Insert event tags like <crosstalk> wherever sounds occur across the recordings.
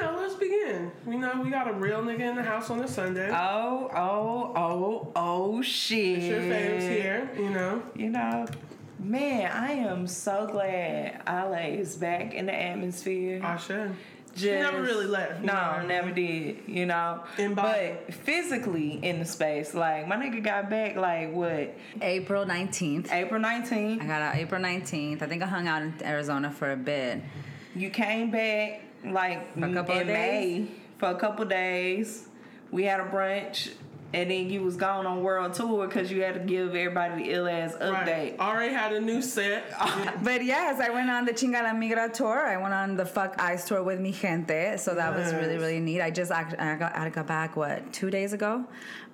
know, let's begin. You know, we got a real nigga in the house on a Sunday. Oh, oh, oh, oh, shit. It's Your faves here, you know. You know, man, I am so glad Ale is back in the atmosphere. I should. Just, She never really left. No, know. never did. You know, In but physically in the space, like my nigga got back like what April 19th. April nineteenth. I got out April 19th. I think I hung out in Arizona for a bit. You came back like For a couple in? May for a couple days. We had a brunch. And then you was gone on world tour because you had to give everybody the ill ass update. Right. Already had a new set. <laughs> But yes, I went on the Chinga la Migra tour. I went on the Fuck Ice tour with mi gente. So that was really, really neat. I just act- I got, I got back, what, two days ago?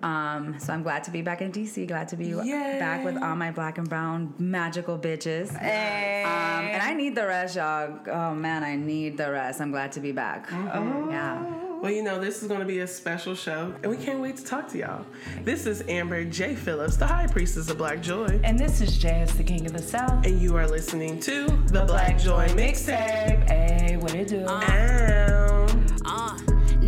Um, so I'm glad to be back in DC. Glad to be Yay. back with all my black and brown magical bitches. And, Um, and I need the rest, y'all. Oh man, I need the rest. I'm glad to be back. Mm-hmm. Yeah. Well, you know, this is going to be a special show, and we can't wait to talk to y'all. This is Amber J. Phillips, the High Priestess of Black Joy, and this is Jazz, the King of the South. and you are listening to the Black Joy Mixtape. Hey, what it do? Ow.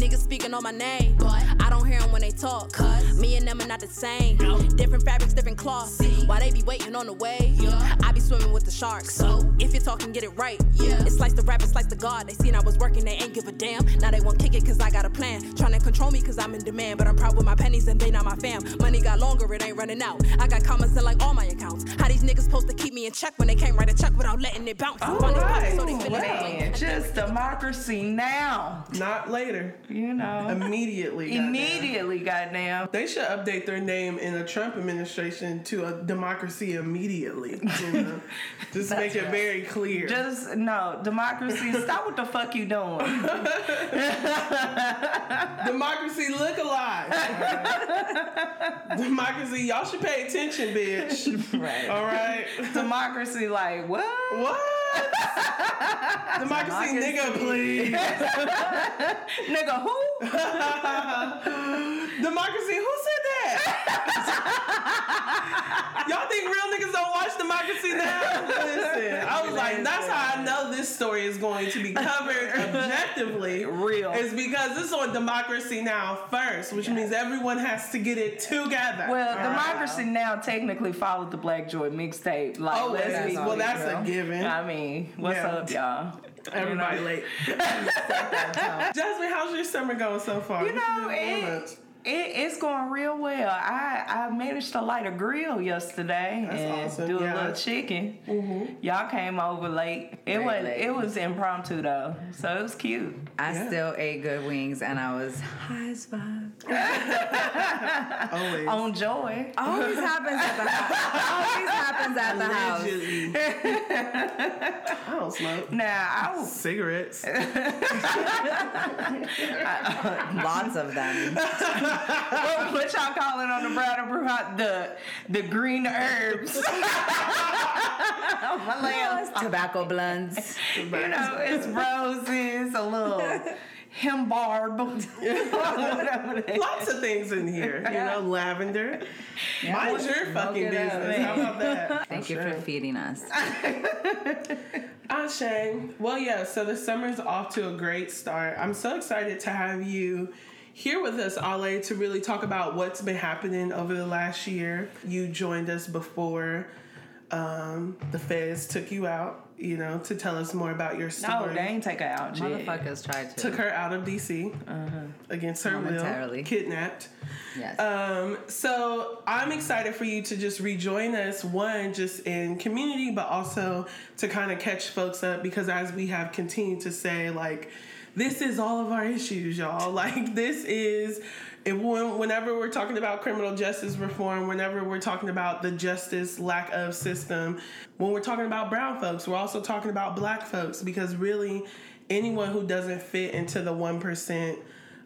Niggas speaking on my name, but I don't hear them when they talk. Cause me and them are not the same. Different fabrics, different cloths. Why they be waiting on the way? Yeah. I be swimming with the sharks. So if you're talking, get it right. Yeah. It's like the rap, it's like the God. They seen I was working, they ain't give a damn. Now they won't kick it cause I got a plan. Trying to control me cause I'm in demand. But I'm proud with my pennies and they not my fam. Money got longer, it ain't running out. I got commas in like all my accounts. How these niggas supposed to keep me in check when they can't write a check without letting it bounce? Funny, right. so they Man, just democracy now. Not later. You know, Immediately. goddamn. immediately, goddamn. They should update their name in the Trump administration to a democracy immediately. You know? <laughs> Just make it very clear. Just no democracy. Stop what the fuck you doing. <laughs> democracy look alive. democracy, y'all should pay attention, bitch. <laughs> Right. All right. democracy, like what? What? Democracy, nigga, please. <laughs> Nigga, who? <laughs> democracy, who said that? <laughs> y'all think real niggas don't watch Democracy Now? Listen, I was like, that's how I know this story is going to be covered objectively. Real. It's because this is on Democracy Now first, which means everyone has to get it together. Well, democracy now technically followed the Black Joy mixtape. Like, Always. let's Well, that's a given. I mean, what's Yeah. up, y'all? <laughs> Everybody You know? late. <laughs> Jasmine, how's your summer going so far? You know, it, it, it's going real well. I, I managed to light a grill yesterday That's and awesome, do a yeah. little chicken. Mm-hmm. Y'all came over late. It was late. it was impromptu though, so it was cute. I Yeah. still ate good wings and I was high as fuck. Always. On joy. Always happens at the house. Always happens at the house. I don't smoke. Now I was Cigarettes. <laughs> Uh, lots of them. what, what y'all calling on the brown and brew hot the the green herbs. <laughs> Oh, my lamb. Tobacco blunts. You know, it's roses, a little hem barb. <laughs> Whatever it is. Lots of things in here. You know, lavender. Mind your fucking it up, business. How about that? <laughs> Thank you for feeding us. <laughs> Ashe. Well, yeah, so the summer's off to a great start. I'm so excited to have you here with us, Ale, to really talk about what's been happening over the last year. You joined us before um, the feds took you out, you know, to tell us more about your story. No, they ain't take her out yet. Motherfuckers tried to. Took her out of DC against her will, kidnapped. Yes. Um, so I'm excited for you to just rejoin us, one, just in community, but also to kind of catch folks up because as we have continued to say, like, this is all of our issues, y'all. <laughs> Like, this is. Whenever we're talking about criminal justice reform, whenever we're talking about the justice lack of system, when we're talking about brown folks, we're also talking about black folks because really anyone who doesn't fit into the 1%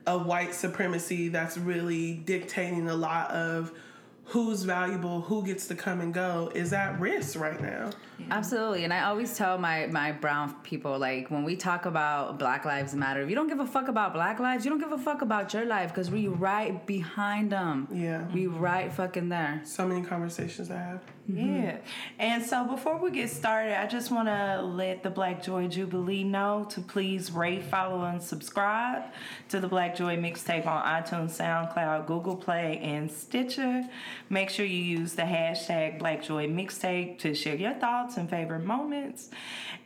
of white supremacy that's really dictating a lot of who's valuable, who gets to come and go is at risk right now. Absolutely. And I always tell my, my brown people, like, when we talk about Black Lives Matter, if you don't give a fuck about Black lives, you don't give a fuck about your life because we right behind them. Yeah. We right fucking there. So many conversations I have. Yeah. And so before we get started, I just want to let the Black Joy Jubilee know to please rate, follow, and subscribe to the Black Joy mixtape on iTunes, SoundCloud, Google Play, and Stitcher. Make sure you use the hashtag Black Joy Mixtape to share your thoughts and favorite moments.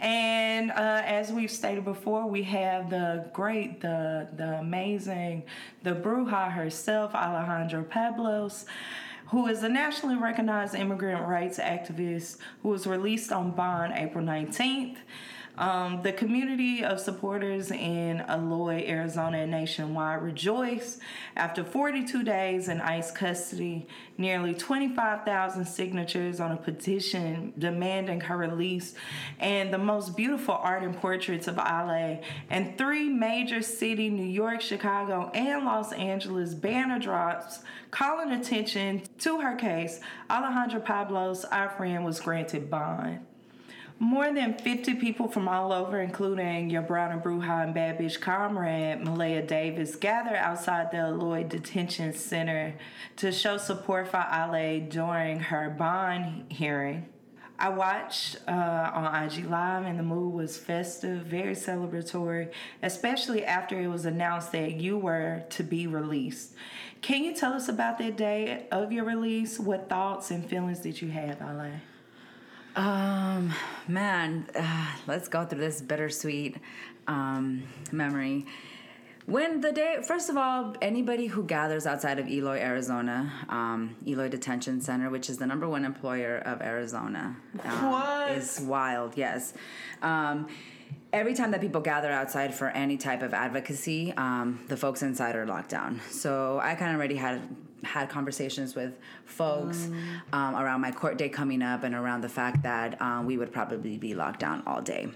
And uh, as we've stated before, we have the great, the the amazing, the Bruja herself, Alejandra Pablos who is a nationally recognized immigrant rights activist who was released on bond April 19th. Um, the community of supporters in Eloy, Arizona, and nationwide rejoice after 42 days in ICE custody, nearly 25,000 signatures on a petition demanding her release, and the most beautiful art and portraits of Ale, and three major city, New York, Chicago, and Los Angeles banner drops calling attention to her case. Alejandra Pablos, our friend, was granted bond. More than 50 people from all over, including your Brown and Bruja and Bad Bitch comrade, Malaya Davis, gathered outside the Eloy Detention Center to show support for Ale during her bond hearing. I watched uh, on IG Live and the mood was festive, very celebratory, especially after it was announced that you were to be released. Can you tell us about that day of your release? What thoughts and feelings did you have, Ale? Um, man, uh, let's go through this bittersweet um, memory. When the day, first of all, anybody who gathers outside of Eloy, Arizona, um, Eloy Detention Center, which is the number one employer of Arizona, um, is wild. Yes. Um, every time that people gather outside for any type of advocacy, um, the folks inside are locked down. So I kind of already had had conversations with folks um, around my court day coming up and around the fact that um, we would probably be locked down all day.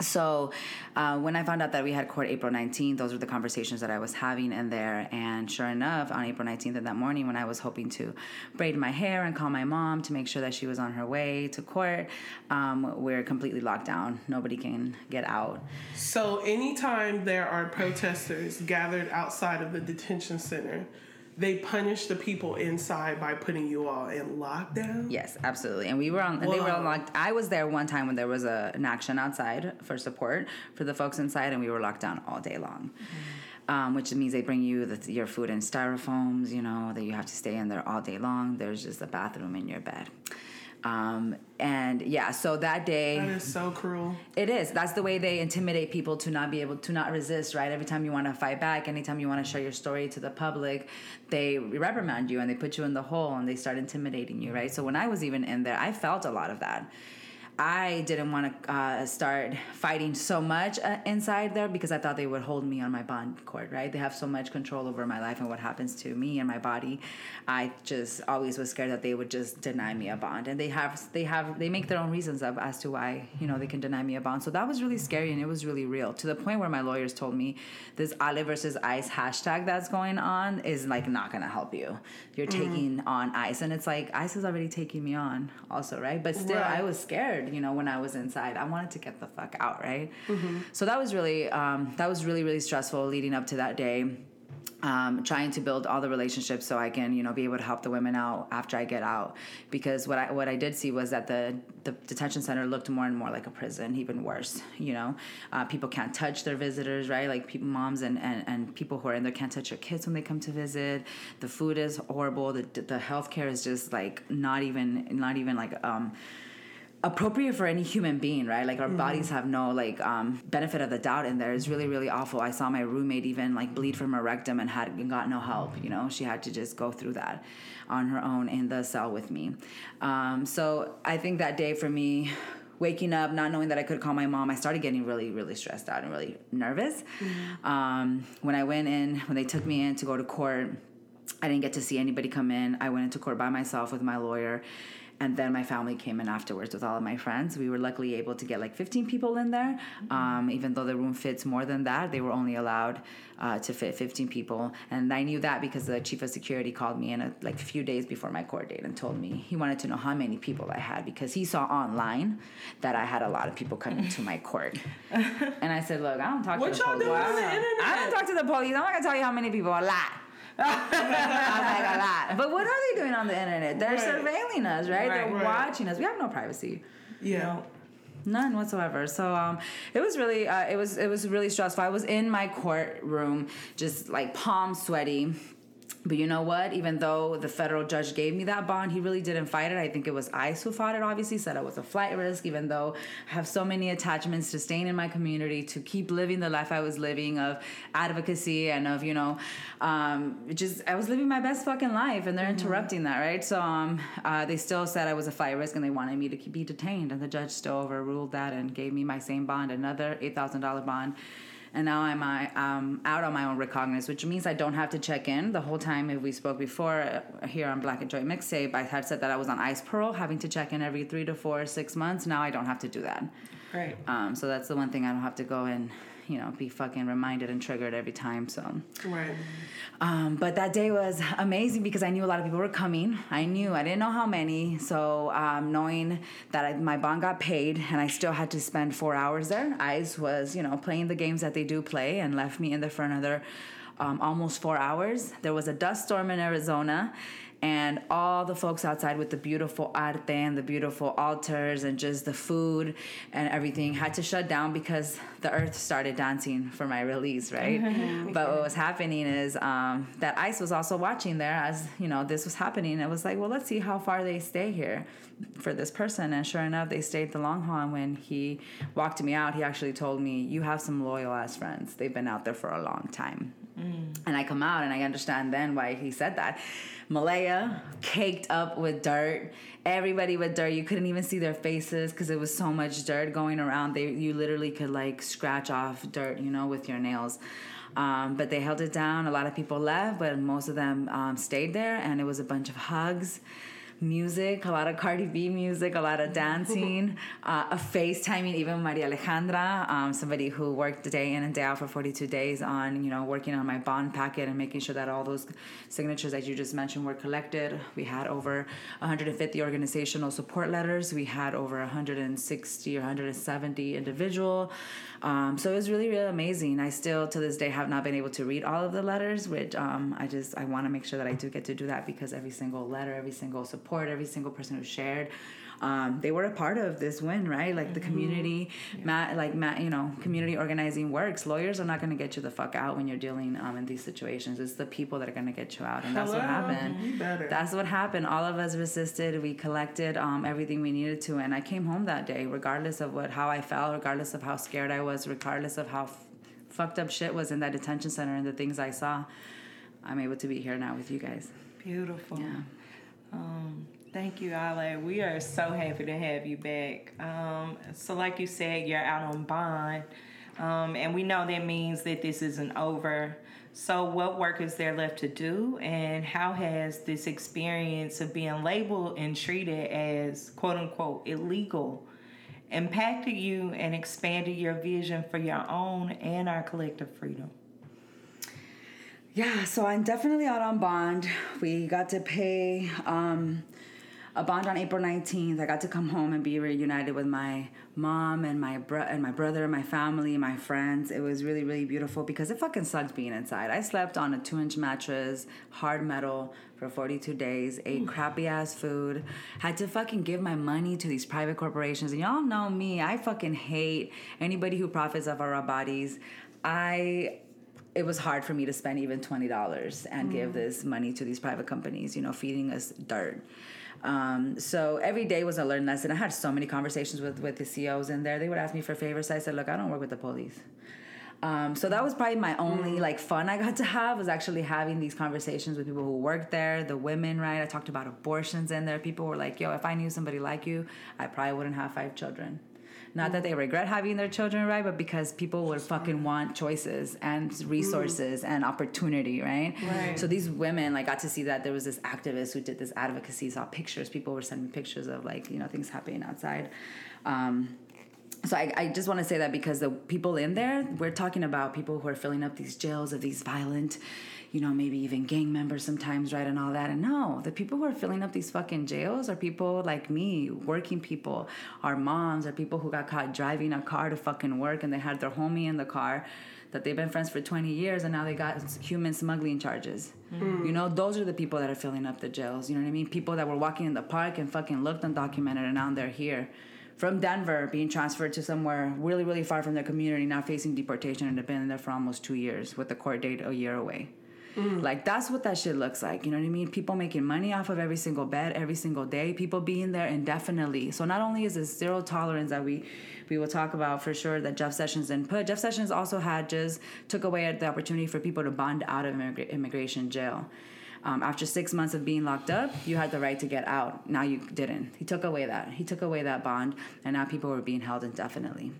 So uh, when I found out that we had court April 19th, those were the conversations that I was having in there. And sure enough, on April 19th of that morning, when I was hoping to braid my hair and call my mom to make sure that she was on her way to court, um, we're completely locked down. Nobody can get out. So anytime there are protesters gathered outside of the detention center, they punish the people inside by putting you all in lockdown. Yes, absolutely. And we were on. And they were on locked. I was there one time when there was a, an action outside for support for the folks inside, and we were locked down all day long. Um, which means they bring you the, your food in styrofoams. You know that you have to stay in there all day long. There's just a bathroom in your bed. Um, and yeah, so that day. That is so cruel. It is. That's the way they intimidate people to not be able to not resist, right? Every time you want to fight back, anytime you want to share your story to the public, they reprimand you and they put you in the hole and they start intimidating you, right? So when I was even in there, I felt a lot of that. I didn't want to uh, start fighting so much uh, inside there because I thought they would hold me on my bond court, right? They have so much control over my life and what happens to me and my body. I just always was scared that they would just deny me a bond, and they have they have they make their own reasons up as to why you know they can deny me a bond. So that was really scary and it was really real to the point where my lawyers told me this Ale versus ICE hashtag that's going on is like not gonna help you. You're taking on ICE, and it's like ICE is already taking me on, also, right? But still, Right. I was scared, you know, when I was inside. I wanted to get the fuck out, right? So that was really, um, that was really, really stressful leading up to that day. Um, trying to build all the relationships so I can, you know, be able to help the women out after I get out. Because what I what I did see was that the the detention center looked more and more like a prison, even worse. You know, uh, people can't touch their visitors, right? Like people, moms and, and and people who are in there can't touch their kids when they come to visit. The food is horrible. The the healthcare is just like not even not even like um appropriate for any human being, right? Like our bodies have no like um, benefit of the doubt in there. It's really really awful. I saw my roommate even like bleed from her rectum and had got no help. You know, she had to just go through that on her own in the cell with me. Um, so I think that day for me. Waking up, not knowing that I could call my mom, I started getting really, really stressed out and really nervous. Um, when I went in, when they took me in to go to court, I didn't get to see anybody come in. I went into court by myself with my lawyer. And then my family came in afterwards with all of my friends. We were luckily able to get like 15 people in there. Um, even though the room fits more than that, they were only allowed uh, to fit 15 people. And I knew that because the chief of security called me in a, like a few days before my court date and told me he wanted to know how many people I had because he saw online that I had a lot of people coming to my court. <laughs> and I said, look, I don't talk What to the police. doing on the internet? I don't talk to the police. I'm not gonna tell you how many people. A lot. I'm like a lot. <laughs> But what are they doing on the internet? They're Right. surveilling us, right? They're Right. watching us. We have no privacy. Yeah. None whatsoever. So um, it was really, uh, it was, it was really stressful. I was in my courtroom, just like palm sweaty. But you know what? Even though the federal judge gave me that bond, he really didn't fight it. I think it was ICE who fought it. Obviously, said it was a flight risk. Even though I have so many attachments to staying in my community, to keep living the life I was living of advocacy and of you know, um, just I was living my best fucking life, and they're interrupting that, right? So um, uh, they still said I was a flight risk, and they wanted me to keep, be detained, and the judge still overruled that and gave me my same bond, another eight thousand dollar bond and now I'm um, out on my own recognizance, which means I don't have to check in. The whole time, if we spoke before uh, here on Black and Joy Mixtape, I had said that I was on ICE parole, having to check in every three to four, six months. Now I don't have to do that. Right. Um, so that's the one thing I don't have to go and you know be fucking reminded and triggered every time. So. Right. Um, but that day was amazing because I knew a lot of people were coming. I knew I didn't know how many. So um, knowing that I, my bond got paid and I still had to spend four hours there, ICE was you know playing the games that they do play and left me in there for another um, almost four hours. There was a dust storm in Arizona. And all the folks outside with the beautiful arte and the beautiful altars and just the food and everything had to shut down because the earth started dancing for my release, right? <laughs> but what was happening is um, that ICE was also watching there as you know this was happening. It was like, well, let's see how far they stay here for this person. And sure enough, they stayed the long haul. And when he walked me out, he actually told me, "You have some loyal ass friends. They've been out there for a long time." And I come out and I understand then why he said that. Malaya caked up with dirt. Everybody with dirt. You couldn't even see their faces because it was so much dirt going around. They you literally could like scratch off dirt, you know, with your nails. Um, but they held it down. A lot of people left, but most of them um, stayed there, and it was a bunch of hugs music, a lot of Cardi B music, a lot of dancing, <laughs> uh, a FaceTiming, even Maria Alejandra, um, somebody who worked day in and day out for 42 days on, you know, working on my bond packet and making sure that all those signatures that you just mentioned were collected. We had over 150 organizational support letters. We had over 160 or 170 individual. Um, so it was really, really amazing. I still, to this day, have not been able to read all of the letters, which um, I just, I want to make sure that I do get to do that because every single letter, every single support, every single person who shared, um, they were a part of this win, right? Like the community, ma- like ma- you know, community organizing works. Lawyers are not going to get you the fuck out when you're dealing um, in these situations. It's the people that are going to get you out, and that's what happened. That's what happened. All of us resisted. We collected um, everything we needed to, and I came home that day, regardless of what how I felt, regardless of how scared I was, regardless of how f- fucked up shit was in that detention center and the things I saw. I'm able to be here now with you guys. Beautiful. Yeah. Um, thank you, Ale. We are so happy to have you back. Um, so, like you said, you're out on bond, um, and we know that means that this isn't over. So, what work is there left to do, and how has this experience of being labeled and treated as quote unquote illegal impacted you and expanded your vision for your own and our collective freedom? Yeah, so I'm definitely out on bond. We got to pay um, a bond on April 19th. I got to come home and be reunited with my mom and my bro- and my brother, my family, my friends. It was really really beautiful because it fucking sucked being inside. I slept on a two inch mattress, hard metal for 42 days, ate crappy ass food, had to fucking give my money to these private corporations. And y'all know me, I fucking hate anybody who profits off our bodies. I it was hard for me to spend even $20 and give mm. this money to these private companies, you know, feeding us dirt. Um, so every day was a learning lesson. I had so many conversations with, with the COs in there. They would ask me for favors. I said, look, I don't work with the police. Um, so that was probably my only like fun I got to have was actually having these conversations with people who worked there, the women, right? I talked about abortions in there. People were like, yo, if I knew somebody like you, I probably wouldn't have five children. Not that they regret having their children, right? But because people would fucking want choices and resources and opportunity, right? Right. So these women, like, got to see that there was this activist who did this advocacy, saw pictures. People were sending pictures of like, you know, things happening outside. Um, so I, I just want to say that because the people in there, we're talking about people who are filling up these jails of these violent, you know, maybe even gang members sometimes, right, and all that. And no, the people who are filling up these fucking jails are people like me, working people, our moms, are people who got caught driving a car to fucking work and they had their homie in the car. that they've been friends for 20 years and now they got human smuggling charges. Hmm. You know, those are the people that are filling up the jails. You know what I mean? People that were walking in the park and fucking looked undocumented and now they're here. From Denver, being transferred to somewhere really, really far from their community, now facing deportation and have been there for almost two years with the court date a year away. Like that's what that shit looks like. You know what I mean? People making money off of every single bed, every single day. People being there indefinitely. So not only is this zero tolerance that we we will talk about for sure that Jeff Sessions didn't put. Jeff Sessions also had just took away the opportunity for people to bond out of immigra- immigration jail. Um, after six months of being locked up, you had the right to get out. Now you didn't. He took away that. He took away that bond, and now people were being held indefinitely.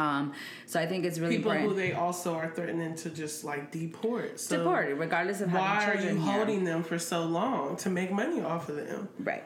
Um, so I think it's really People important. who they also are threatening to just like deport. So Deport, regardless of Why are you holding them for so long to make money off of them? Right.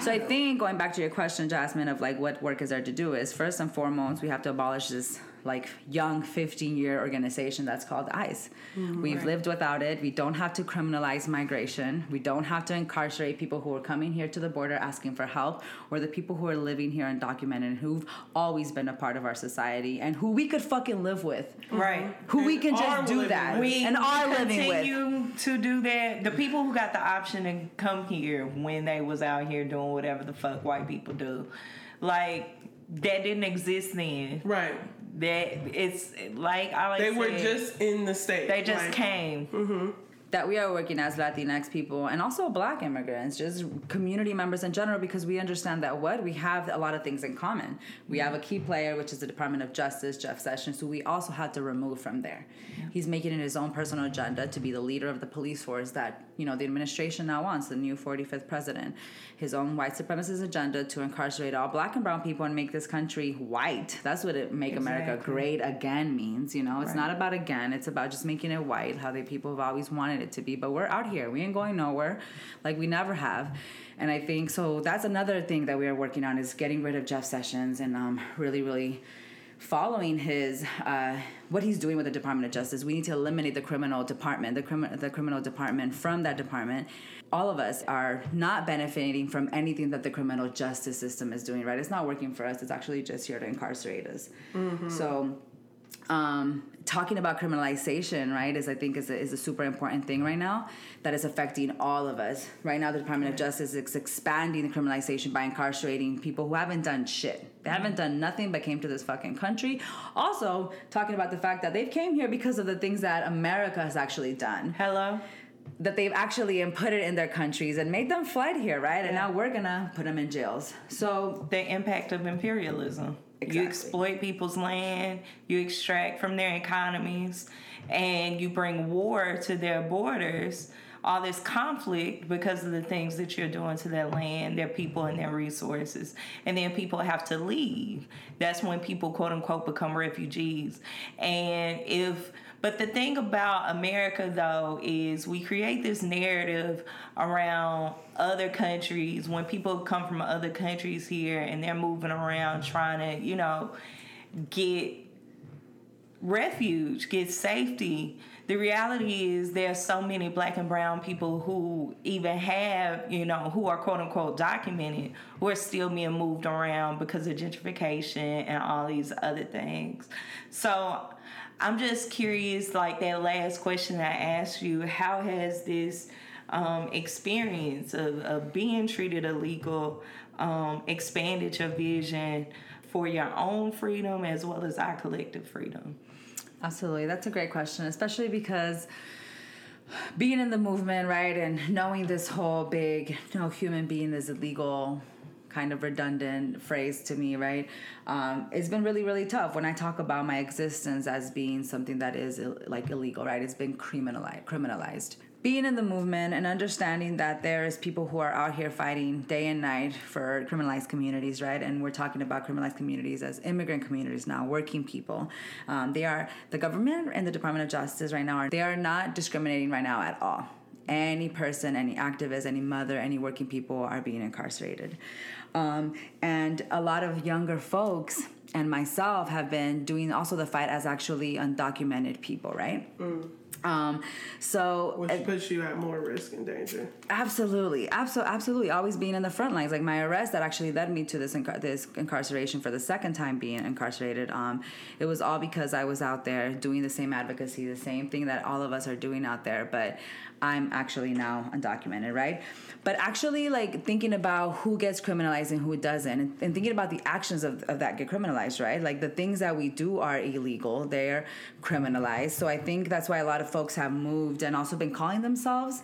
So I think going back to your question, Jasmine, of like what work is there to do is first and foremost we have to abolish this like young 15 year organization that's called ICE. Mm, We've lived without it. We don't have to criminalize migration. We don't have to incarcerate people who are coming here to the border asking for help or the people who are living here undocumented who've always been a part of our society and who we could fucking live with. Right. Who we can just do that. with. We and are living with. continue to do that. The people who got the option to come here when they was out here doing whatever the fuck white people do, like that didn't exist then. Right. That it's like I like They were said, just in the state. they just like, came. Mm-hmm. that we are working as Latinx people and also black immigrants, just community members in general, because we understand that what we have a lot of things in common. We have a key player, which is the Department of Justice, Jeff Sessions, who we also had to remove from there. He's making it his own personal agenda to be the leader of the police force that you know the administration now wants, the new 45th president. His own white supremacist agenda to incarcerate all black and brown people and make this country white. That's what it make America great again means. You know, it's Right. not about again. It's about just making it white, how the people have always wanted it to be. But we're out here. We ain't going nowhere, like we never have. And I think so. That's another thing that we are working on is getting rid of Jeff Sessions and um, really, really following his uh, what he's doing with the Department of Justice. We need to eliminate the criminal department, the criminal the criminal department from that department. All of us are not benefiting from anything that the criminal justice system is doing. Right? It's not working for us. It's actually just here to incarcerate us. So um, talking about criminalization, right, is I think is a, is a super important thing right now that is affecting all of us. Right now, the Department of Justice is expanding the criminalization by incarcerating people who haven't done shit. They haven't done nothing but came to this fucking country. Also, talking about the fact that they've came here because of the things that America has actually done Hello. that they've actually put it in their countries and made them fight here, right? And now we're gonna put them in jails. So the impact of imperialism. Exactly. You exploit people's land, you extract from their economies, and you bring war to their borders. All this conflict because of the things that you're doing to their land, their people, and their resources. And then people have to leave. That's when people, quote unquote, become refugees. And if but the thing about America, though, is we create this narrative around other countries when people come from other countries here and they're moving around trying to, you know, get refuge, get safety. The reality is there are so many black and brown people who even have, you know, who are quote unquote documented, who are still being moved around because of gentrification and all these other things. So I'm just curious, like that last question I asked you, how has this um, experience of, of being treated illegal um, expanded your vision for your own freedom as well as our collective freedom? Absolutely. That's a great question, especially because being in the movement, right, and knowing this whole big, know, human being is illegal kind of redundant phrase to me, right? Um, it's been really, really tough when I talk about my existence as being something that is like illegal, right? It's been criminalized. criminalized. Being in the movement and understanding that there is people who are out here fighting day and night for criminalized communities, right? And we're talking about criminalized communities as immigrant communities now, working people. Um, they are the government and the Department of Justice right now are they are not discriminating right now at all any person, any activist, any mother, any working people are being incarcerated. Um, and a lot of younger folks and myself have been doing also the fight as actually undocumented people, right? Mm. Um, so Which puts you at more risk and danger. Absolutely, absolutely, absolutely. Always being in the front lines. Like my arrest that actually led me to this incar- this incarceration for the second time being incarcerated. Um, it was all because I was out there doing the same advocacy, the same thing that all of us are doing out there. But I'm actually now undocumented, right? But actually, like thinking about who gets criminalized and who doesn't, and, and thinking about the actions of, of that get criminalized, right? Like the things that we do are illegal, they're criminalized. So I think that's why a lot of folks have moved and also been calling themselves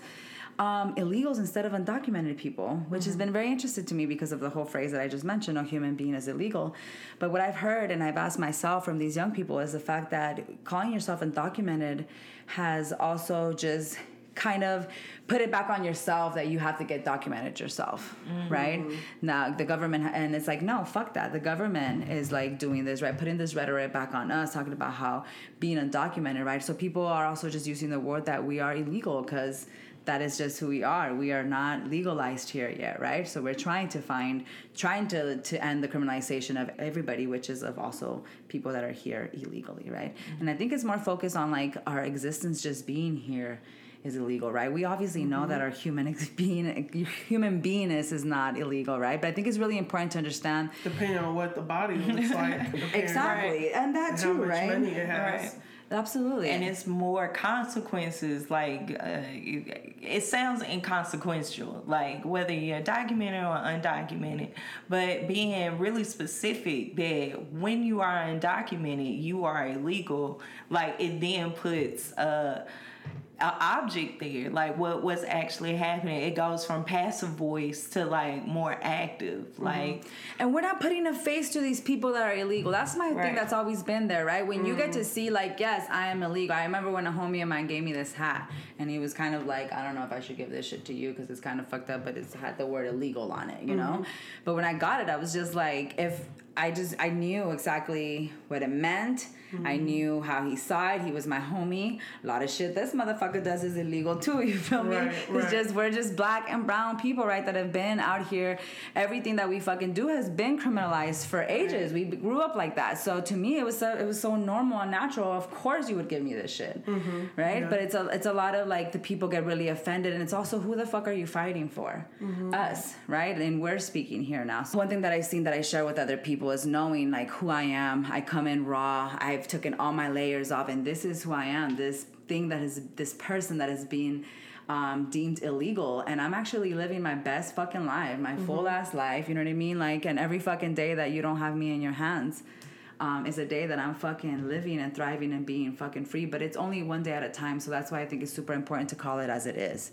um, illegals instead of undocumented people, which has been very interesting to me because of the whole phrase that I just mentioned, a human being is illegal. But what I've heard and I've asked myself from these young people is the fact that calling yourself undocumented has also just kind of put it back on yourself that you have to get documented yourself, mm-hmm. right? Now the government and it's like no, fuck that. The government is like doing this, right? Putting this rhetoric back on us, talking about how being undocumented, right? So people are also just using the word that we are illegal because that is just who we are. We are not legalized here yet, right? So we're trying to find, trying to to end the criminalization of everybody, which is of also people that are here illegally, right? Mm-hmm. And I think it's more focused on like our existence just being here is illegal, right? We obviously know that our human ex- <laughs> being human beingness is not illegal, right? But I think it's really important to understand Depending on what the body looks <laughs> like. compared to exactly, and that How too, much right? money it has. Right. Absolutely, and it's more consequences like uh, it, it sounds inconsequential like whether you're documented or undocumented but being really specific that when you are undocumented you are illegal like it then puts uh an object there like what what's actually happening it goes from passive voice to like more active Mm-hmm. like And we're not putting a face to these people that are illegal. That's my thing that's always been there, right? When you get to see, like, yes, I am illegal. I remember when a homie of mine gave me this hat, and he was kind of like, I don't know if I should give this shit to you because it's kind of fucked up, but it's had the word illegal on it, you know? But when I got it, I was just like, if I just, I knew exactly what it meant. I mm-hmm. knew how he saw it. He was my homie. A lot of shit this motherfucker does is illegal too, <laughs> you feel me? Right, It's right. just we're just black and brown people, right? That have been out here. Everything that we fucking do has been criminalized for ages. We grew up like that. So to me, it was so it was so normal and natural. Of course, you would give me this shit, mm-hmm. right? But it's a it's a lot of like the people get really offended, and it's also who the fuck are you fighting for? Mm-hmm. Us, right? And we're speaking here now. So one thing that I've seen that I share with other people is knowing like who I am. I come in raw. I've taken all my layers off, and this is who I am. This thing that is this person that is being um, deemed illegal and i'm actually living my best fucking life my full ass life you know what i mean like and every fucking day that you don't have me in your hands um, is a day that i'm fucking living and thriving and being fucking free but it's only one day at a time so that's why i think it's super important to call it as it is.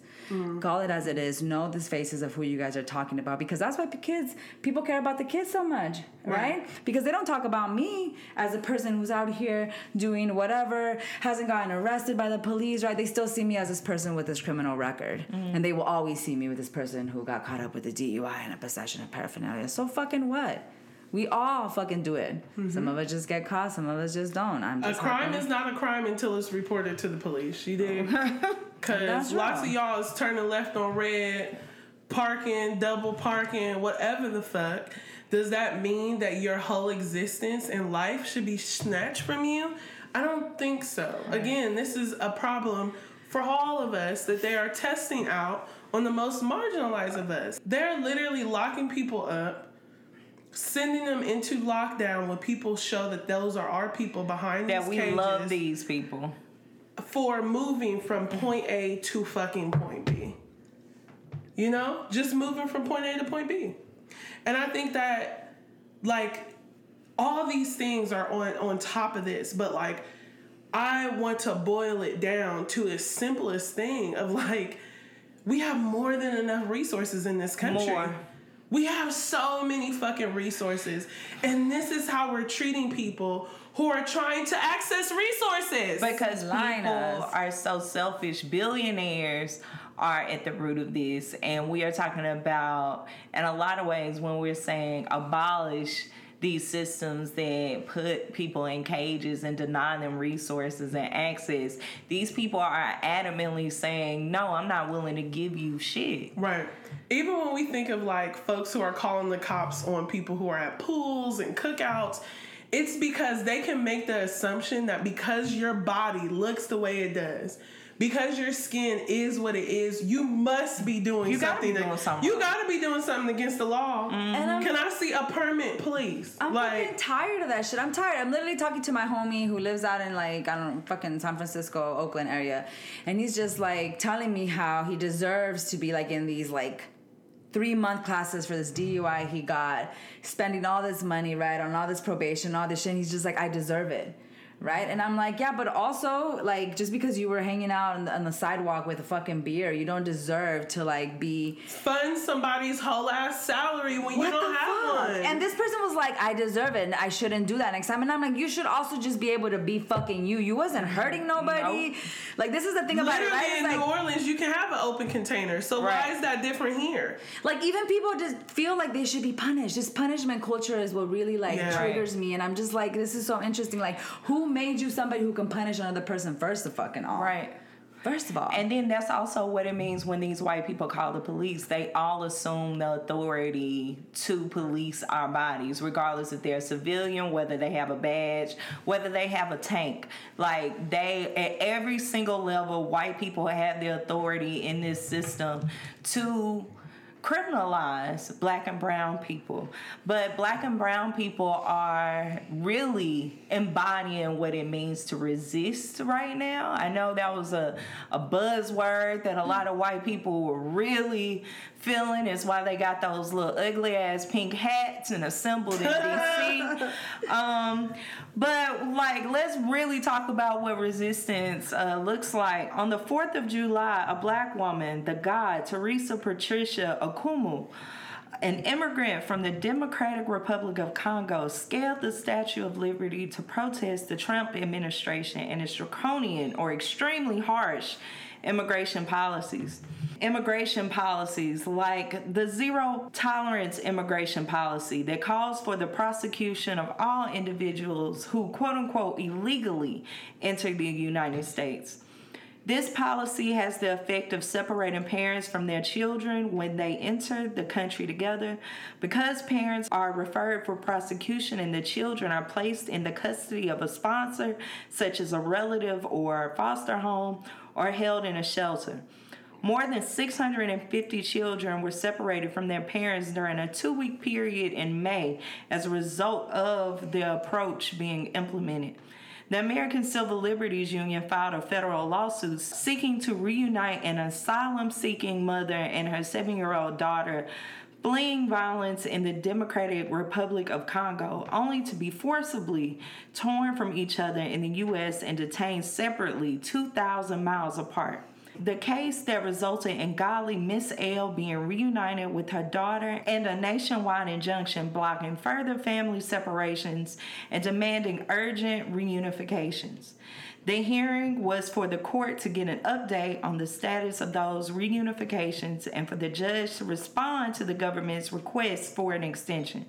Call it as it is. Know the faces of who you guys are talking about because that's why kids people care about the kids so much right? Because they don't talk about me as a person who's out here doing whatever hasn't gotten arrested by the police right? They still see me as this person with this criminal record. And they will always see me with this person who got caught up with a dui and a possession of paraphernalia. So fucking what we all fucking do it some of mm-hmm. us just get caught some of us just don't i'm A just crime happy- is not a crime until it's reported to the police. You did? Because <laughs> lots of y'all is turning left on red, parking, double parking, whatever the fuck. Does that mean that your whole existence and life should be snatched from you? I don't think so. Again, this is a problem for all of us that they are testing out on the most marginalized of us. They're literally locking people up sending them into lockdown when people show that those are our people behind that we cages love these people for moving from point A to fucking point B. You know, just moving from point A to point B. And I think that like all these things are on on top of this, but like I want to boil it down to its simplest thing of like we have more than enough resources in this country. More. We have so many fucking resources. And this is how we're treating people who are trying to access resources. because Line people are so selfish billionaires are at the root of this and we are talking about in a lot of ways when we're saying abolish these systems that put people in cages and deny them resources and access these people are adamantly saying no i'm not willing to give you shit Right. Even when we think of like folks who are calling the cops on people who are at pools and cookouts It's because they can make the assumption that because your body looks the way it does, because your skin is what it is, you must be doing You gotta something. be doing something. You gotta be doing something against the law. Mm-hmm. And I'm- Can I see a permit, please? I'm like, fucking tired of that shit. I'm tired. I'm literally talking to my homie who lives out in like I don't know, fucking San Francisco, Oakland area, and he's just like telling me how he deserves to be like in these like three month classes for this DUI he got, spending all this money right on all this probation, all this shit. And he's just like, I deserve it. Right, and I'm like, yeah, but also like just because you were hanging out on the, on the sidewalk with a fucking beer, you don't deserve to like be fund somebody's whole ass salary when you don't have fuck? one. And this person was like, I deserve it and I shouldn't do that next time. And I'm like, you should also just be able to be fucking you. You wasn't hurting nobody. Nope. Like this is the thing about it, Literally right? in It's New Orleans, you can have an open container. So why is that different here? like even people just feel like they should be punished. This punishment culture is what really like Yeah. triggers me. And I'm just like, this is so interesting. Like, who made you somebody who can punish another person first of fucking all? Right. First of all. And then that's also what it means when these white people call the police. They all assume the authority to police our bodies, regardless if they're civilian, whether they have a badge, whether they have a tank. Like they, at every single level, white people have the authority in this system to criminalize black and brown people. But black and brown people are really embodying what it means to resist right now. I know that was a, a buzzword that a lot of white people were really feeling. Is why they got those little ugly ass pink hats and assembled in DC. <laughs> Um, but like, let's really talk about what resistance uh, looks like. On the 4th of July, a black woman, the god Teresa Patricia Okoumou, an immigrant from the Democratic Republic of Congo, scaled the Statue of Liberty to protest the Trump administration and its draconian or extremely harsh immigration policies. Immigration policies like the zero tolerance immigration policy that calls for the prosecution of all individuals who, quote unquote, illegally enter the United States. This policy has the effect of separating parents from their children when they enter the country together. Because parents are referred for prosecution and the children are placed in the custody of a sponsor, such as a relative or foster home, or held in a shelter. More than 650 children were separated from their parents during a two week period in May as a result of the approach being implemented. The American Civil Liberties Union filed a federal lawsuit seeking to reunite an asylum seeking mother and her seven year old daughter fleeing violence in the Democratic Republic of Congo, only to be forcibly torn from each other in the U.S. and detained separately 2,000 miles apart. The case that resulted in godly Miss L being reunited with her daughter and a nationwide injunction blocking further family separations and demanding urgent reunifications. The hearing was for the court to get an update on the status of those reunifications and for the judge to respond to the government's request for an extension.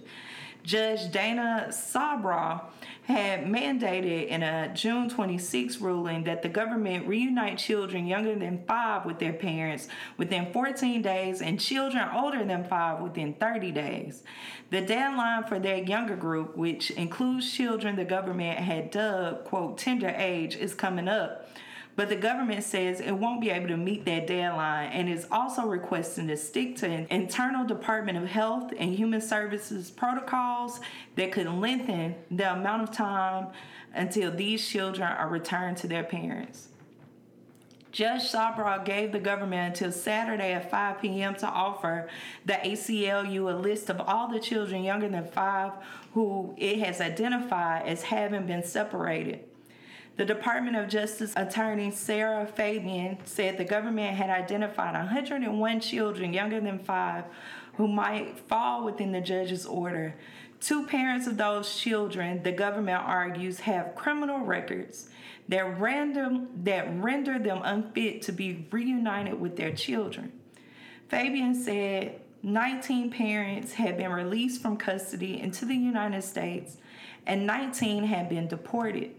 Judge Dana Sabraw had mandated in a June 26 ruling that the government reunite children younger than five with their parents within 14 days and children older than five within 30 days. The deadline for that younger group, which includes children the government had dubbed, quote, tender age, is coming up. But the government says it won't be able to meet that deadline and is also requesting to stick to an internal Department of Health and Human Services protocols that could lengthen the amount of time until these children are returned to their parents. Judge Sabraw gave the government until Saturday at 5 p.m. to offer the ACLU a list of all the children younger than five who it has identified as having been separated. The Department of Justice attorney Sarah Fabian said the government had identified 101 children younger than five who might fall within the judge's order. Two parents of those children, the government argues, have criminal records that random that render them unfit to be reunited with their children. Fabian said 19 parents had been released from custody into the United States and 19 had been deported.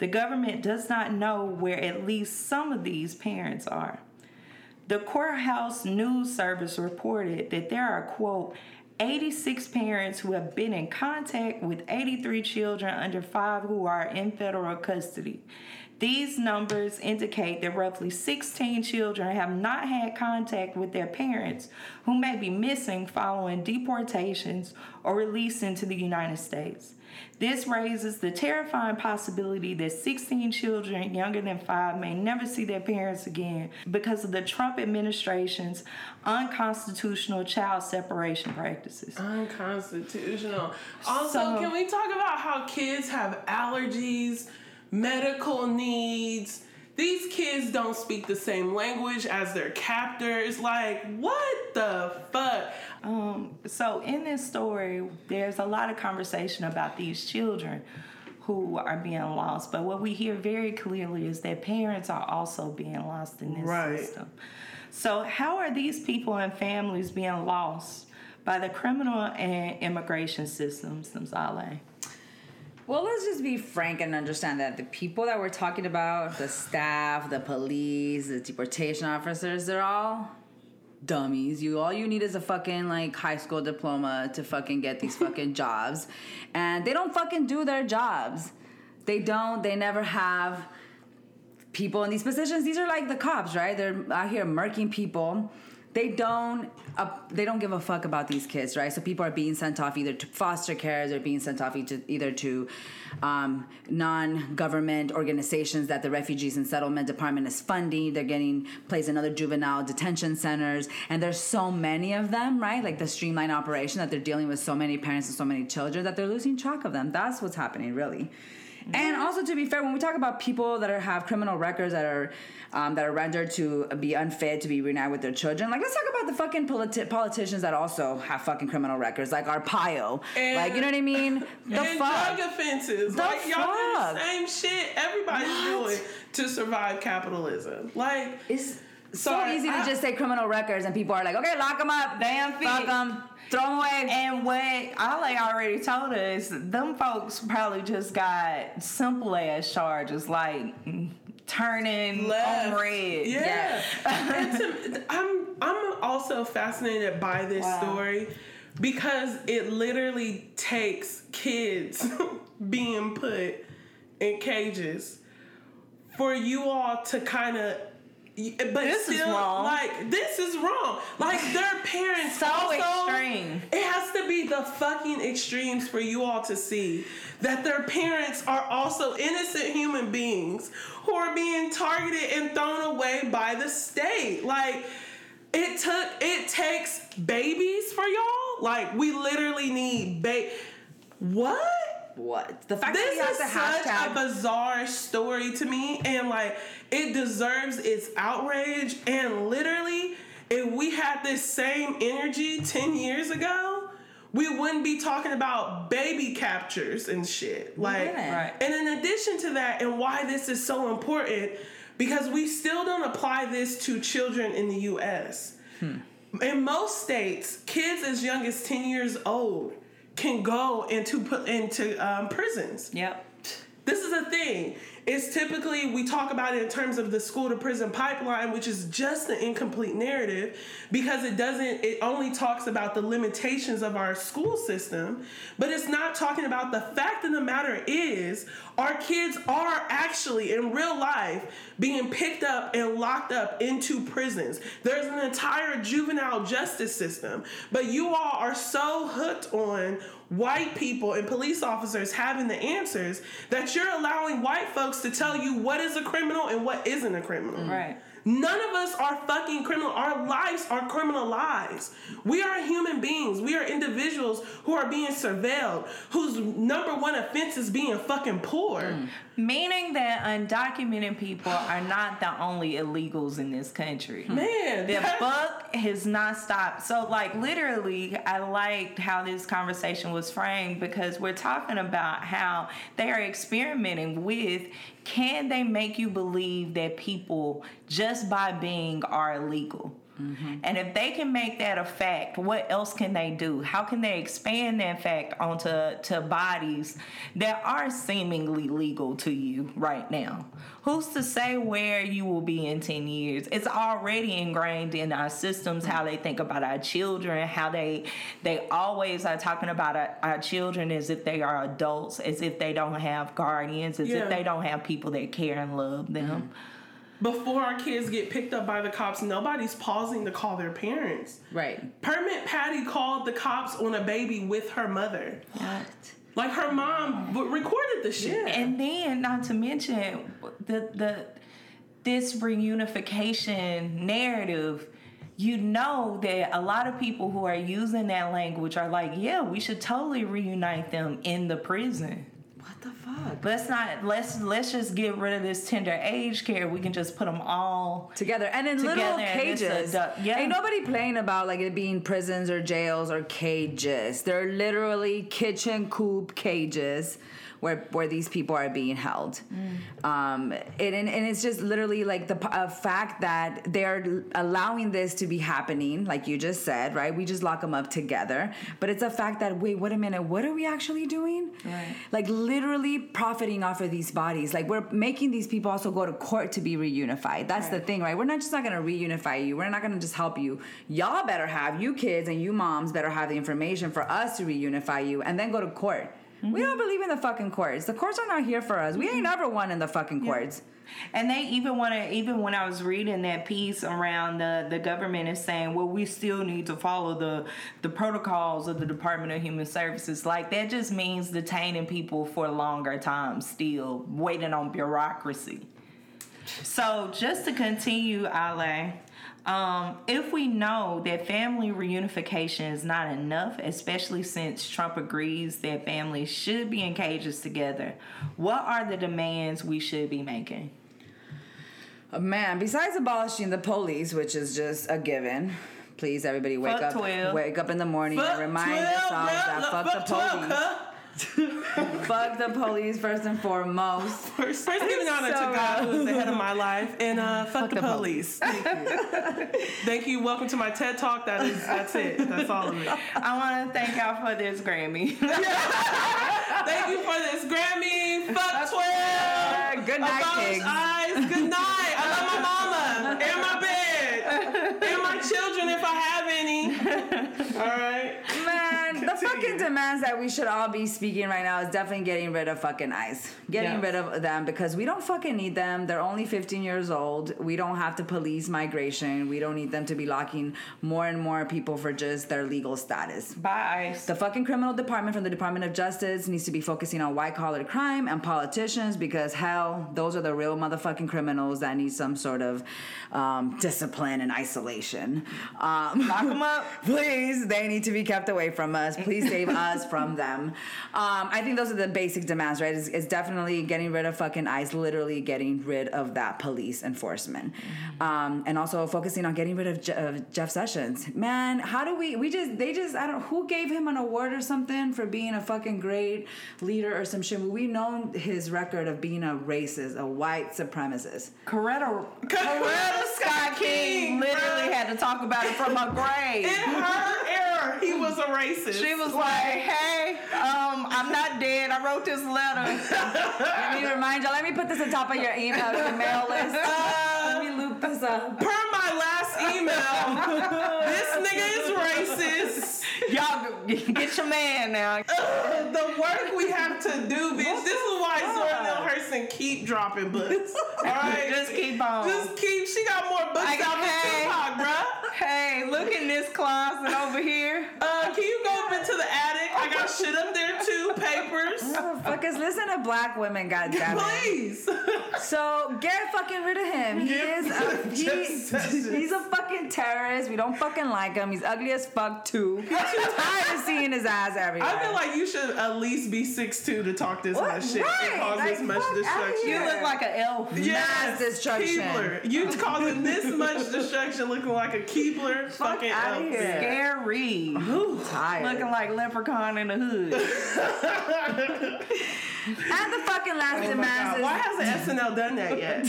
The government does not know where at least some of these parents are. The courthouse news service reported that there are, quote, 86 parents who have been in contact with 83 children under five who are in federal custody. These numbers indicate that roughly 16 children have not had contact with their parents who may be missing following deportations or release into the United States. This raises the terrifying possibility that 16 children younger than five may never see their parents again because of the Trump administration's unconstitutional child separation practices. Unconstitutional. Also, So- can we talk about how kids have allergies, medical needs? These kids don't speak the same language as their captors. Like, what the fuck? Um, so in this story, there's a lot of conversation about these children who are being lost, but what we hear very clearly is that parents are also being lost in this Right. system. So how are these people and families being lost by the criminal and immigration systems, Namzale? Well, let's just be frank and understand that the people that we're talking about, the staff, the police, the deportation officers, they're all dummies. You all you need is a fucking like high school diploma to fucking get these <laughs> fucking jobs. And they don't fucking do their jobs. They don't, they never have people in these positions. These are like the cops, right? They're out here murking people. They don't uh, they don't give a fuck about these kids, right? So people are being sent off either to foster cares they're being sent off either, either to um, non-government organizations that the Refugees and Settlement Department is funding. They're getting placed in other juvenile detention centers, and there's so many of them, right? Like the streamline operation that they're dealing with so many parents and so many children that they're losing track of them. That's what's happening, really. And also, to be fair, when we talk about people that are, have criminal records that are um, that are rendered to be unfit to be reunited with their children, like let's talk about the fucking politi- politicians that also have fucking criminal records, like Arpaio, And- like you know what I mean? <laughs> The and fuck. drug offenses. The like y'all do fuck? the same shit everybody's What? doing to survive capitalism. Like It's so Sorry, easy to I- just say criminal records, and people are like, okay, lock them up, Damn fuck them, throw them away. And what Ale already told us, them folks probably just got simple ass charges like mm, turning left. on red. Yeah. and to, <laughs> I'm I'm also fascinated by this Wow. story because it literally takes kids <laughs> being put in cages for you all to kind of but This is still wrong. like this is wrong like their <laughs> parents So also, extreme. it has to be the fucking extremes for you all to see that their parents are also innocent human beings who are being targeted and thrown away by the state. Like it took it takes babies for y'all. Like we literally need ba What? What? The fact is, This that is you have such to hashtag a bizarre story to me, and like it deserves its outrage. And literally, if we had this same energy ten years ago, we wouldn't be talking about baby captures and shit. Like. Right. and in addition to that, and why this is so important, because we still don't apply this to children in the U.S. Hmm. In most states, kids as young as ten years old can go into pu- into um, prisons. Yep. This is a thing. It's typically we talk about it in terms of the school to prison pipeline, which is just an incomplete narrative because it doesn't. It only talks about the limitations of our school system, but it's not talking about the fact of the matter is our kids are actually in real life being picked up and locked up into prisons. There's an entire juvenile justice system, but you all are so hooked on white people and police officers having the answers that you're allowing white folks to tell you what is a criminal and what isn't a criminal. Mm. Right. None of us are fucking criminal. Our lives are criminal lives. We are human beings. We are individuals who are being surveilled, whose number one offense is being fucking poor. Mm. Meaning that undocumented people are not the only illegals in this country. Hmm. Man, The buck has not stopped. So, like, literally, I liked how this conversation was framed because we're talking about how they are experimenting with can they make you believe that people just by being are illegal? Mm-hmm. And if they can make that a fact, what else can they do? How can they expand that fact onto to bodies that are seemingly legal to you right now? Who's to say where you will be in 10 years? It's already ingrained in our systems how they think about our children, how they they always are talking about our, our children as if they are adults, as if they don't have guardians, as Yeah. if they don't have people that care and love them. Mm-hmm. Before our kids get picked up by the cops, nobody's pausing to call their parents. Right. Permit Patty called the cops on a baby with her mother. What? Like her mom recorded the shit. And then, not to mention the the this reunification narrative. You know that a lot of people who are using that language are like, yeah, we should totally reunite them in the prison. What the fuck? Let's not let's let's just get rid of this tender age care. We can just put them all Together and in little Together, it's cages. yeah. Ain't nobody playing about like it being prisons or jails or cages. They're literally kitchen coop cages where where these people are being held. Mm. Um, and, and and it's just literally like the uh, fact that they're allowing this to be happening, like you just said, right? We just lock them up together, but it's a fact that wait, wait a minute, what are we actually doing? Right. Like literally profiting off of these bodies. Like we're making these people also go to court to be reunified. That's the thing, right? We're not just not gonna reunify you. We're not gonna just help you. Y'all better have you kids and you moms better have the information for us to reunify you and then go to court. We don't mm-hmm. believe in the fucking courts. The courts are not here for us. We ain't never won in the fucking courts. And they even want to, even when I was reading that piece around the, the government is saying, well, we still need to follow the, the protocols of the Department of Human Services. Like, that just means detaining people for longer time still, waiting on bureaucracy. So, just to continue, Ale, um, if we know that family reunification is not enough, especially since Trump agrees that families should be in cages together, what are the demands we should be making? Uh, Man, besides abolishing the police, which is just a given, please everybody wake Fuck up 12. wake up in the morning Fuck and remind 12, yourselves that fuck, fuck the 12, police. huh? <laughs> fuck the police first and foremost. First, first giving honor So to God, who is the head of <laughs> my life, and uh, fuck, the, the police. Thank you. <laughs> Thank you. Welcome to my TED Talk. That is, that's it. That's all of it. I want to thank y'all for this Grammy. Thank you for this Grammy. Fuck twelve. Good night, Abolish pigs. eyes. Good night. I love my mama and my bed and my children if I have any. All right. Man, the fucking demands that we should all be speaking right now is definitely getting rid of fucking ICE. Getting Yeah. rid of them because we don't fucking need them. They're only 15 years old. We don't have to police migration. We don't need them to be locking more and more people for just their legal status. Bye, Ice. The fucking criminal department from the Department of Justice needs to be focusing on white collar crime and politicians because hell, those are the real motherfucking criminals that need some sort of um, discipline and isolation. Um, Lock 'em up. <laughs> Please, they need to be kept away from us. Please save us from them. Um, I think those are the basic demands, right? It's, it's definitely getting rid of fucking ICE, literally getting rid of that police enforcement. Um, and also focusing on getting rid of, Je- of Jeff Sessions. Man, how do we, we just, they just, I don't, who gave him an award or something for being a fucking great leader or some shit? We know his record of being a racist, a white supremacist. Coretta, Coretta Scott King, King literally had to talk about it from her grave. In her era, <laughs> he was a racist. She was like, "Hey, um, I'm not dead. I wrote this letter." Let me remind y'all, let me put this on top of your email, your mail list. let me loop this up. Per my last email, this nigga is racist. Y'all get your man now. Ugh, <laughs> the work we have to do, bitch. This is why Zora Neale Hurston keep dropping books. <laughs> All right, Just keep on. Just keep. She got more books I- out than hey. Tupac, bruh. Hey, look in this closet over here. Uh, can you go up into the attic? I got shit up there too. Papers. Motherfuckers, listen to black women, goddammit. Please. So get fucking rid of him. He is rid a, he, he's a fucking terrorist. We don't fucking like him. He's ugly as fuck <laughs> too. tired of seeing his ass everywhere. I feel like you should at least be 6'2 to talk this What? much shit Right, and cause like, this much destruction. You look like an elf. Mass destruction. Keebler. You <laughs> causing this much destruction looking like a Keebler fucking outta elf. here. Scary. tired. Looking like leprechaun in the hood. <laughs> And the fucking last Oh my demand God. is Why hasn't SNL done that yet?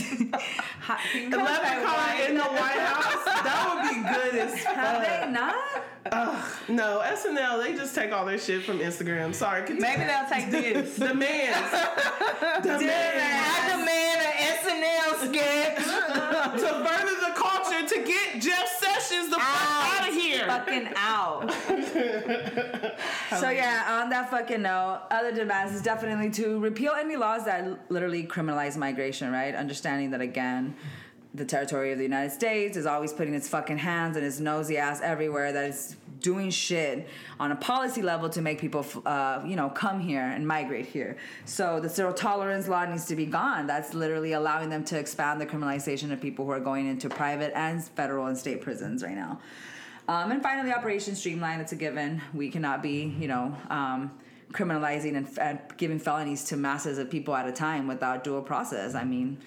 Ha- can you The clarify Leprechaun in the White House. That would be good as Have fuck. They not? Ugh, no, SNL, they just take all their shit from Instagram. Sorry. continue. Maybe they'll take this. The man's. <laughs> The man's. I demand an SNL sketch. <laughs> To further the culture, to get Jeff Sessions the fuck out of here. Fucking out. so yeah, on that fucking note, other demands is definitely to repeal any laws that literally criminalize migration, right? Understanding that again, the territory of the United States is always putting its fucking hands and its nosy ass everywhere. that is doing shit on a policy level to make people, uh, you know, come here and migrate here. So the zero tolerance law needs to be gone. That's literally allowing them to expand the criminalization of people who are going into private and federal and state prisons right now. Um, and finally, Operation Streamline, it's a given. We cannot be, you know, um, criminalizing and, and giving felonies to masses of people at a time without dual process. I mean,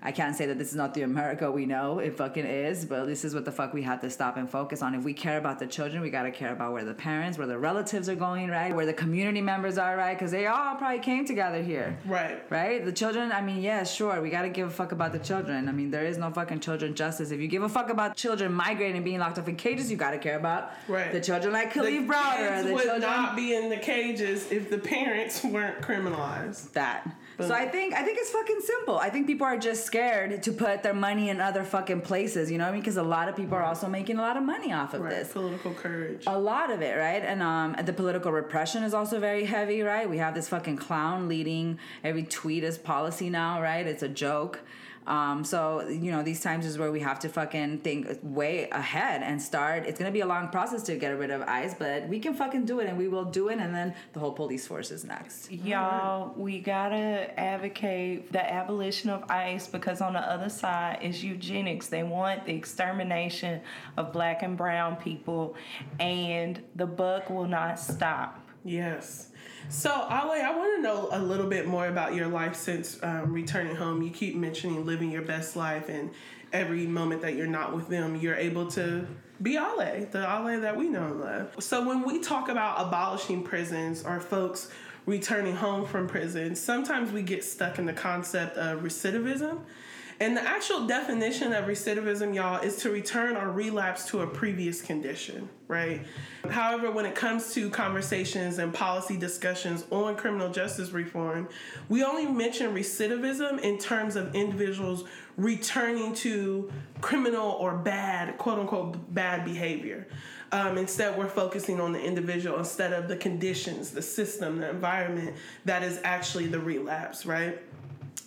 I can't say that this is not the America we know. It fucking is, but this is what the fuck we have to stop and focus on. If we care about the children, we gotta care about where the parents, where the relatives are going, right? Where the community members are, right? Because they all probably came together here. Right. Right? The children, I mean, yeah, sure, we gotta give a fuck about the children. I mean, there is no fucking children justice. If you give a fuck about children migrating and being locked up in cages, you gotta care about Right. the children like Kalief Browder, kids the would children not be in the cages if the parents weren't criminalized. that. Boom. So I think I think it's fucking simple. I think people are just scared to put their money in other fucking places, you know what I mean? Because a lot of people are also making a lot of money off of Right. this. Political courage. A lot of it, right? And um, the political repression is also very heavy, right? We have this fucking clown leading every tweet as policy now, right? It's a joke. Um, so you know, these times is where we have to fucking think way ahead and start. It's gonna be a long process to get rid of ICE, but we can fucking do it, and we will do it. And then the whole police force is next. Y'all, we gotta advocate the abolition of ICE because on the other side is eugenics. They want the extermination of black and brown people, and the buck will not stop. Yes. So, Ale, I want to know a little bit more about your life since um, returning home. You keep mentioning living your best life, and every moment that you're not with them, you're able to be Ale, the Ale that we know and love. So, when we talk about abolishing prisons or folks returning home from prison, sometimes we get stuck in the concept of recidivism. And the actual definition of recidivism, y'all, is to return or relapse to a previous condition, right? However, when it comes to conversations and policy discussions on criminal justice reform, we only mention recidivism in terms of individuals returning to criminal or bad, quote unquote, bad behavior. Um, instead, we're focusing on the individual instead of the conditions, the system, the environment that is actually the relapse, right?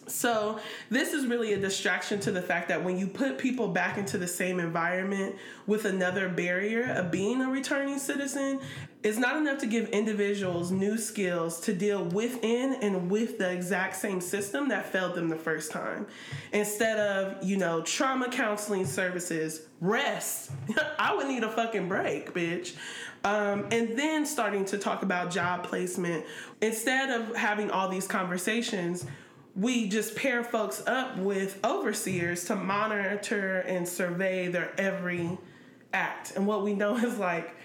So, this is really a distraction to the fact that when you put people back into the same environment with another barrier of being a returning citizen, it's not enough to give individuals new skills to deal within and with the exact same system that failed them the first time. Instead of, you know, trauma counseling services, rest. <laughs> I would need a fucking break, bitch. Um, and then starting to talk about job placement. Instead of having all these conversations, we just pair folks up with overseers to monitor and survey their every act. And what we know <laughs> is like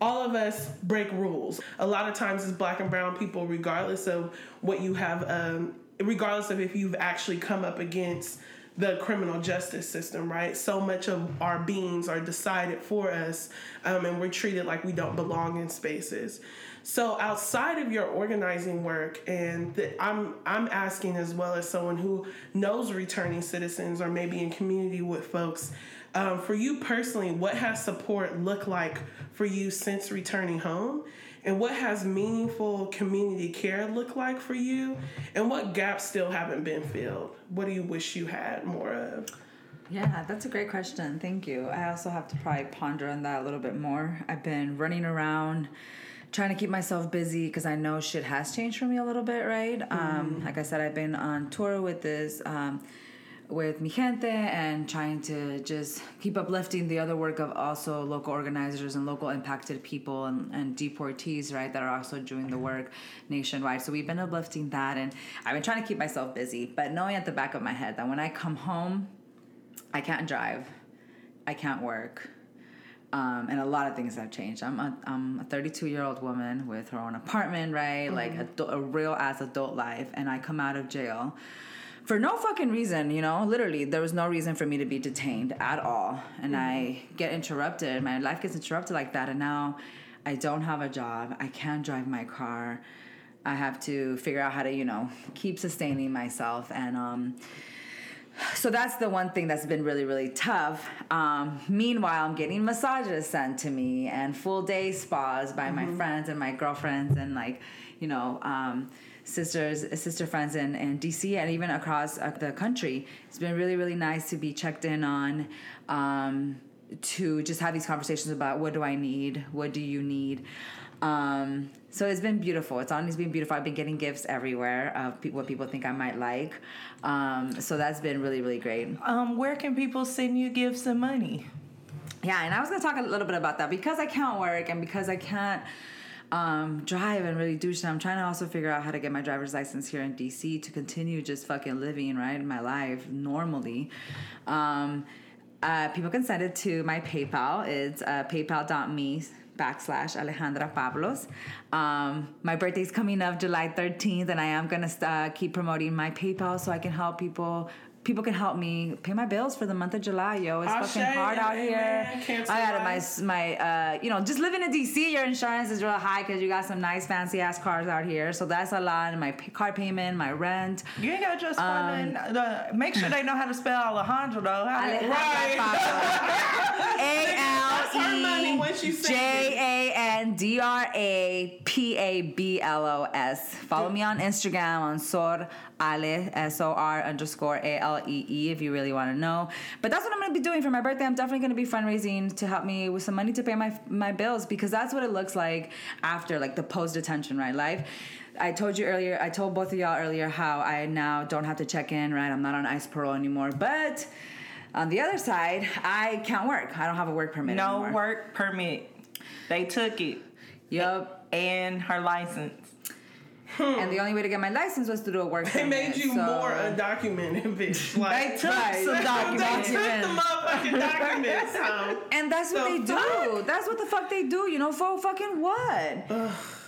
all of us break rules. A lot of times as black and brown people, regardless of what you have, um, regardless of if you've actually come up against the criminal justice system, right? So much of our beings are decided for us, um, and we're treated like we don't belong in spaces. So outside of your organizing work, and the, I'm I'm asking as well as someone who knows returning citizens or maybe in community with folks, um, for you personally, what has support looked like for you since returning home? And what has meaningful community care look like for you? And what gaps still haven't been filled? What do you wish you had more of? Yeah, that's a great question. Thank you. I also have to probably ponder on that a little bit more. I've been running around trying to keep myself busy because I know shit has changed for me a little bit, right? Um, like I said, I've been on tour with this. Um, with Mijente and trying to just keep uplifting the other work of also local organizers and local impacted people and, and deportees, right, that are also doing the work nationwide. So we've been uplifting that and I've been trying to keep myself busy, but knowing at the back of my head that when I come home, I can't drive, I can't work. Um, and a lot of things have changed. I'm a, I'm a 32 year old woman with her own apartment, right? Like a, a real ass adult life, and I come out of jail for no fucking reason, you know. Literally, there was no reason for me to be detained at all, and I get interrupted. My life gets interrupted like that, and now I don't have a job. I can't drive my car. I have to figure out how to, you know, keep sustaining myself, and um, so that's the one thing that's been really really tough. Um, meanwhile i'm getting massages sent to me and full day spas by my friends and my girlfriends and like you know um, sisters sister friends in, in dc and even across uh, the country. It's been really really nice to be checked in on um, to just have these conversations about what do i need? What do you need um, so it's been beautiful. It's honestly been beautiful. I've been getting gifts everywhere of pe- what people think I might like. Um, so that's been really, really great. Um, where can people send you gifts and money? Yeah, and I was gonna talk a little bit about that because I can't work and because I can't um, drive and really do shit. I'm trying to also figure out how to get my driver's license here in DC to continue just fucking living right in my life normally. Um, uh, people can send it to my PayPal. It's uh, paypal.me backslash Alejandra Pablos. Um, my birthday's coming up July 13th, and I am gonna uh, keep promoting my PayPal so I can help people. People can help me pay my bills for the month of July, yo. It's Ashe, fucking hard out here. I got my my uh, you know just living in DC, your insurance is real high because you got some nice fancy ass cars out here. So that's a lot. And my p- car payment, my rent. You ain't gotta just um, the, make sure they know how to spell Alejandro though. How <laughs> they- A That's her money E. J A N D R A P A B L O S. Follow me on Instagram on Sor Ale S O R underscore A L E E if you really want to know. But that's what I'm gonna be doing for my birthday. I'm definitely gonna be fundraising to help me with some money to pay my my bills because that's what it looks like after like the post detention right life. I told you earlier, I told both of y'all earlier how I now don't have to check in, right? I'm not on ICE parole anymore. But on the other side, I can't work. I don't have a work permit no anymore. work permit. They took it Yup. and her license. Hmm. And the only way to get my license was to do a work They made you so- more undocumented, bitch. <laughs> Like, They took Right. some <laughs> they documents. took the motherfucking documents. <laughs> And that's what The they do. That's what the fuck they do, you know, for fucking what?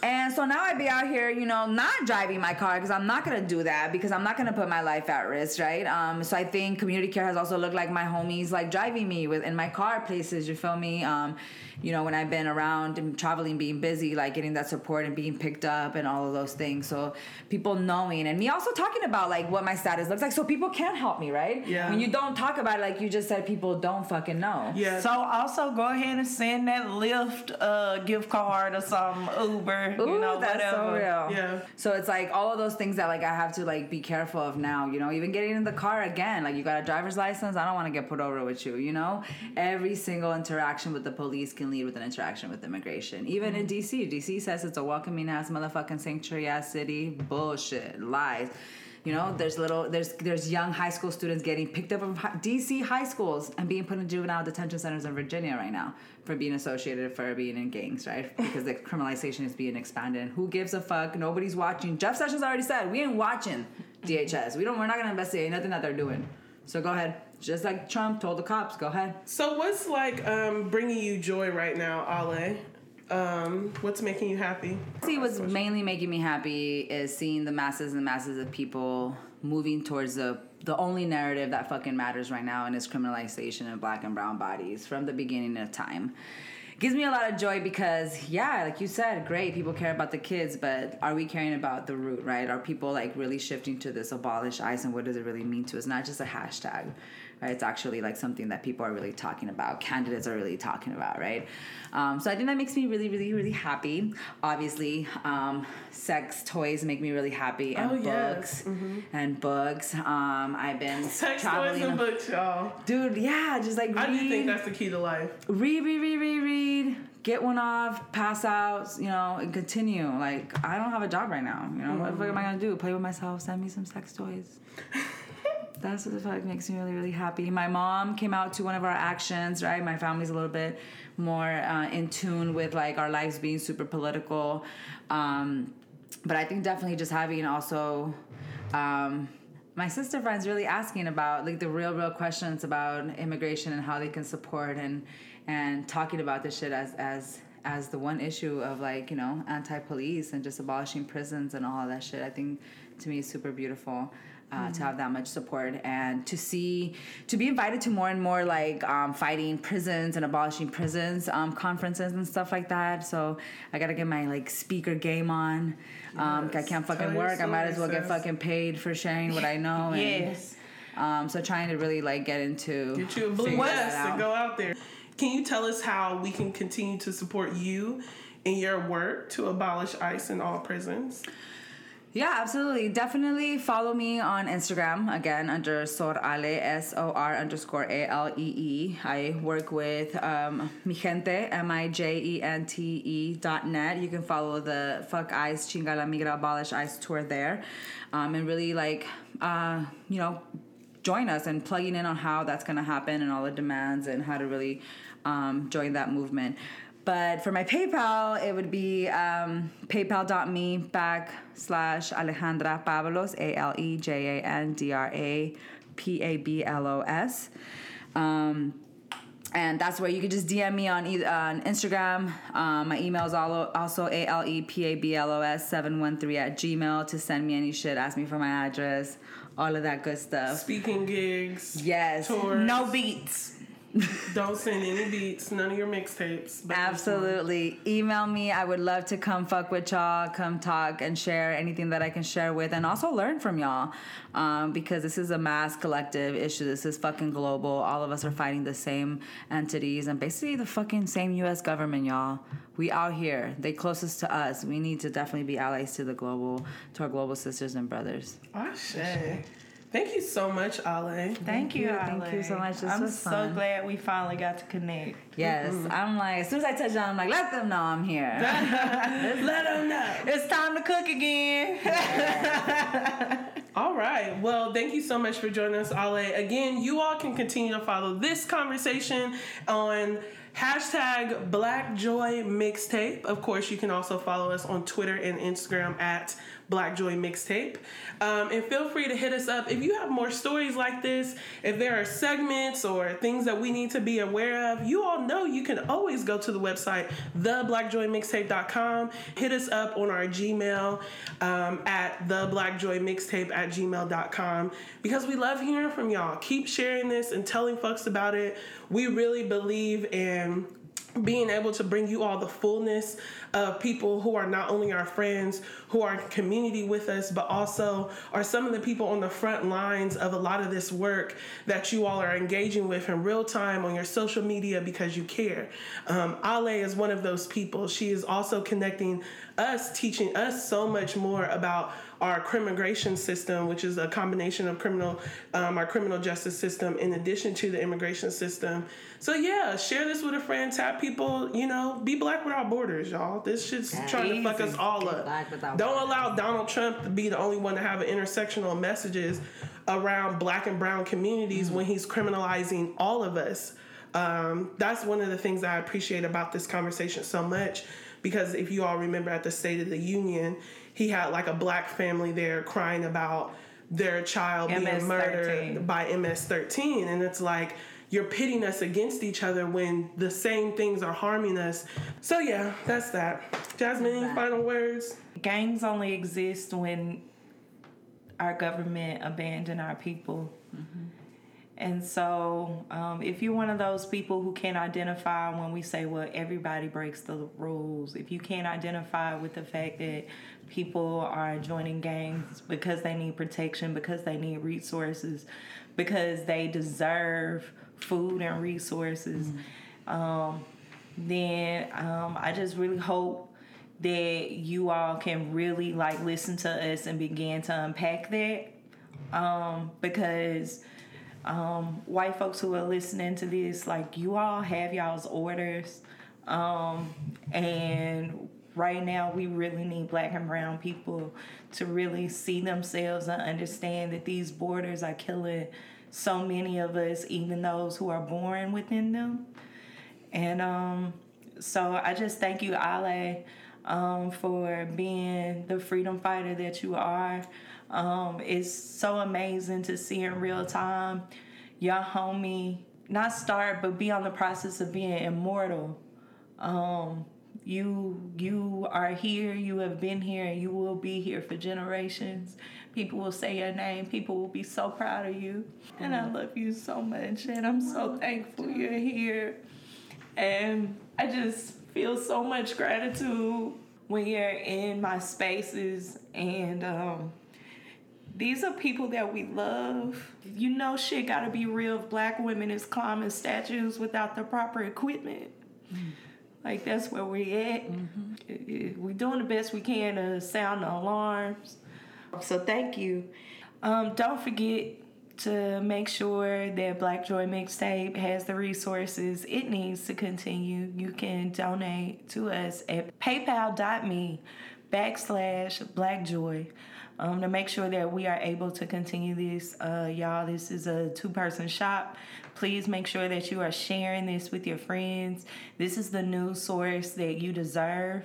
And so now I'd be out here, you know, not driving my car because I'm not gonna do that because I'm not gonna put my life at risk, right? Um, so I think community care has also looked like my homies like driving me with in my car places. You feel me? Um, you know, when I've been around and traveling, being busy, like getting that support and being picked up and all of those things. So people knowing and me also talking about like what my status looks like, so people can help me, right? Yeah. When you don't talk about it, like you just said, people don't fucking know. Yeah. So also go ahead and send that Lyft uh, gift card or some Uber, Ooh, you know, that's whatever. so real. Yeah. So it's like all of those things that like I have to like be careful of now. You know, even getting in the car again. Like you got a driver's license. I don't want to get put over with you. You know, every single interaction with the police can lead with an interaction with immigration. Even in DC, DC says it's a welcoming ass motherfucking sanctuary ass city. Bullshit, lies. You know, there's little, there's there's young high school students getting picked up from DC high schools and being put in juvenile detention centers in Virginia right now for being associated for being in gangs, right? Because the criminalization is being expanded. And who gives a fuck? Nobody's watching. Jeff Sessions already said we ain't watching DHS. We don't. We're not gonna investigate nothing that they're doing. So go ahead. Just like Trump told the cops, go ahead. So what's like um, bringing you joy right now, Ale? Um, what's making you happy? See, what's mainly making me happy is seeing the masses and masses of people moving towards the the only narrative that fucking matters right now, and is criminalization of black and brown bodies from the beginning of time. Gives me a lot of joy because, yeah, like you said, great, people care about the kids, but are we caring about the root, right? Are people like really shifting to this abolish ICE and what does it really mean to us? Not just a hashtag, right? It's actually like something that people are really talking about, candidates are really talking about, right? Um, so I think that makes me really, really, really happy. Obviously, um, sex toys make me really happy, and Oh, yes. books, and books. Um, I've been <laughs> Sex toys traveling, and books, y'all. dude. Yeah, just like I do think read, that's the key to life. read, read, read, read, read. Get one off, pass out, you know, and continue. Like I don't have a job right now. You know, what the fuck am I gonna do? Play with myself? Send me some sex toys. <laughs> That's what the fuck makes me really, really happy. My mom came out to one of our actions, right? My family's a little bit more uh, in tune with like our lives being super political. Um, but I think definitely just having also um, my sister friends really asking about like the real, real questions about immigration and how they can support and and talking about this shit as as as the one issue of like you know anti-police and just abolishing prisons and all that shit. I think to me is super beautiful. Uh, Mm-hmm. To have that much support and to see, to be invited to more and more like um, fighting prisons and abolishing prisons um, conferences and stuff like that. So I gotta get my like speaker game on. Um, I can't fucking Tell work. I might as well get fucking paid for sharing what I know. <laughs> And, Yes. Um, so trying to really like get into Get you a blue vest and go out there. Can you tell us how we can continue to support you in your work to abolish ICE in all prisons? Yeah, absolutely. Definitely follow me on Instagram again under Sor Ale S O R underscore A L E E. I work with um, Mijente M I J E N T E dot net. You can follow the Fuck Ice Chinga la Migra Abolish Ice tour there, um, and really like uh, you know join us and plugging in on how that's going to happen and all the demands and how to really um, join that movement. But for my PayPal, it would be um, paypal.me backslash Alejandra Pablos, A L E J A N D R A P A B L O S. Um, and that's where you can just DM me on either, on Instagram. Um, my email is also a l e p a b l o s seven one three at gmail to send me any shit. Ask me for my address, all of that good stuff. Speaking gigs, Yes, tours. No beats. Don't send any beats, none of your mixtapes. but this one. Absolutely. Email me. I would love to come fuck with y'all, come talk and share anything that I can share with, and also learn from y'all. Um, because this is a mass collective issue. This is fucking global. All of us are fighting the same entities and basically the fucking same U.S. government, y'all. We out here. They closest to us. We need to definitely be allies to the global, to our global sisters and brothers. Ashe. Thank you so much, Ale. Thank you, Ale. Thank you so much. This I'm was so fun. glad we finally got to connect. Yes, mm-hmm. I'm like, as soon as I touch down, I'm like, let them know I'm here. <laughs> Let them know. <laughs> It's time to cook again. <laughs> All right. Well, thank you so much for joining us, Ale. Again, you all can continue to follow this conversation on hashtag Black Joy Mixtape. Of course, you can also follow us on Twitter and Instagram at Black Joy Mixtape. Um, and feel free to hit us up if you have more stories like this. If there are segments or things that we need to be aware of, you all know you can always go to the website, theblackjoymixtape.com. Hit us up on our Gmail um, at theblackjoymixtape at gmail.com because we love hearing from y'all. Keep sharing this and telling folks about it. We really believe in being able to bring you all the fullness of people who are not only our friends, who are in community with us, but also are some of the people on the front lines of a lot of this work that you all are engaging with in real time on your social media because you care. Um, Ale is one of those people. She is also connecting us, teaching us so much more about our crimmigration system, which is a combination of criminal, um, our criminal justice system, in addition to the immigration system. So yeah, share this with a friend. Tap people. You know, be black without borders, y'all. This shit's trying to fuck us all up. Don't allow Donald Trump to be the only one to have intersectional messages around black and brown communities when he's criminalizing all of us. Um, that's one of the things I appreciate about this conversation so much because if you all remember at the State of the Union, he had like a black family there crying about their child being MS-13. murdered by MS-13, and it's like you're pitting us against each other when the same things are harming us. So yeah, that's that. Jasmine, any final words? Gangs only exist when our government abandon our people. Mm-hmm. And so, um, if you're one of those people who can't identify when we say, well, everybody breaks the rules, if you can't identify with the fact that people are joining gangs because they need protection, because they need resources, because they deserve food and resources, um, then um, I just really hope that you all can really like listen to us and begin to unpack that um, because um, white folks who are listening to this, like you all have y'all's orders, um, and right now we really need black and brown people to really see themselves and understand that these borders are killing so many of us, even those who are born within them. And um, so I just thank you, Ale, um, for being the freedom fighter that you are. Um, it's so amazing to see in real time your homie not start but be on the process of being immortal. Um, you you are here, you have been here, and you will be here for generations. People will say your name, people will be so proud of you. And I love you so much, and I'm so thankful you're here. And I just feel so much gratitude when you're in my spaces and um, these are people that we love. You know, shit gotta be real if black women is climbing statues without the proper equipment. Mm. Like, that's where we at. Mm-hmm. We're doing the best we can to sound the alarms. So, thank you. Um, don't forget to make sure that Black Joy Mixtape has the resources it needs to continue. You can donate to us at paypal.me backslash blackjoy um, to make sure that we are able to continue this. Uh, y'all, this is a two person shop. Please make sure that you are sharing this with your friends. This is the news source that you deserve.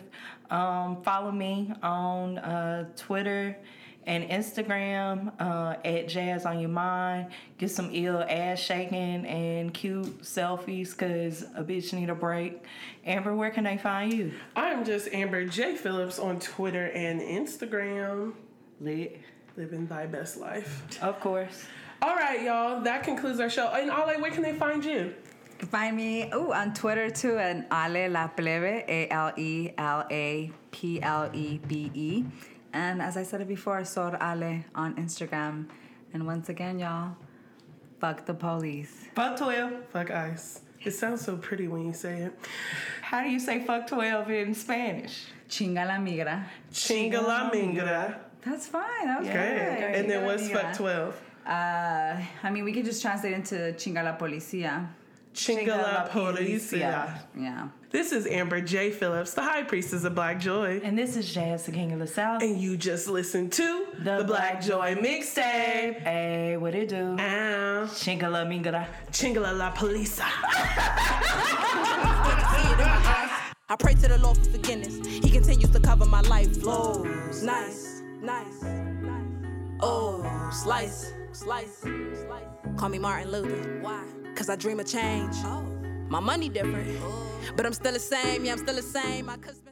Um, follow me on uh, Twitter and Instagram uh, at Jazz on Your Mind. Get some ill ass shaking and cute selfies because a bitch need a break. Amber, where can they find you? I'm just Amber J. Phillips on Twitter and Instagram. Lit. Living thy best life. Of course. All right, y'all. That concludes our show. And Ale, where can they find you? You can find me oh on Twitter too at Ale La Plebe, A L E L A P L E B E. And as I said it before, Sor Ale on Instagram. And once again, y'all, fuck the police. Fuck 12. Fuck ICE. It sounds so pretty when you say it. How do you say fuck 12 in Spanish? Chinga la migra. Chinga la migra. That's fine. That was yeah. great. And then what's fuck 12? Uh, I mean, we could just translate into chinga la policía. Chinga la policía. Yeah. This is Amber J. Phillips, the High Priestess of Black Joy. And this is Jazz, the King of the South. And you just listened to the, the Black, Black, Joy Mixtape. Hey, what it do? Ow. Chingala mingala. Chingala la polisa. I pray to the Lord for forgiveness. He continues to cover my life. Flows. Nice, nice, nice. Oh, slice, slice, slice. Call me Martin Luther. Why? Cause I dream of change. Oh. My money different. Oh. But I'm still the same, yeah, I'm still the same. My cousin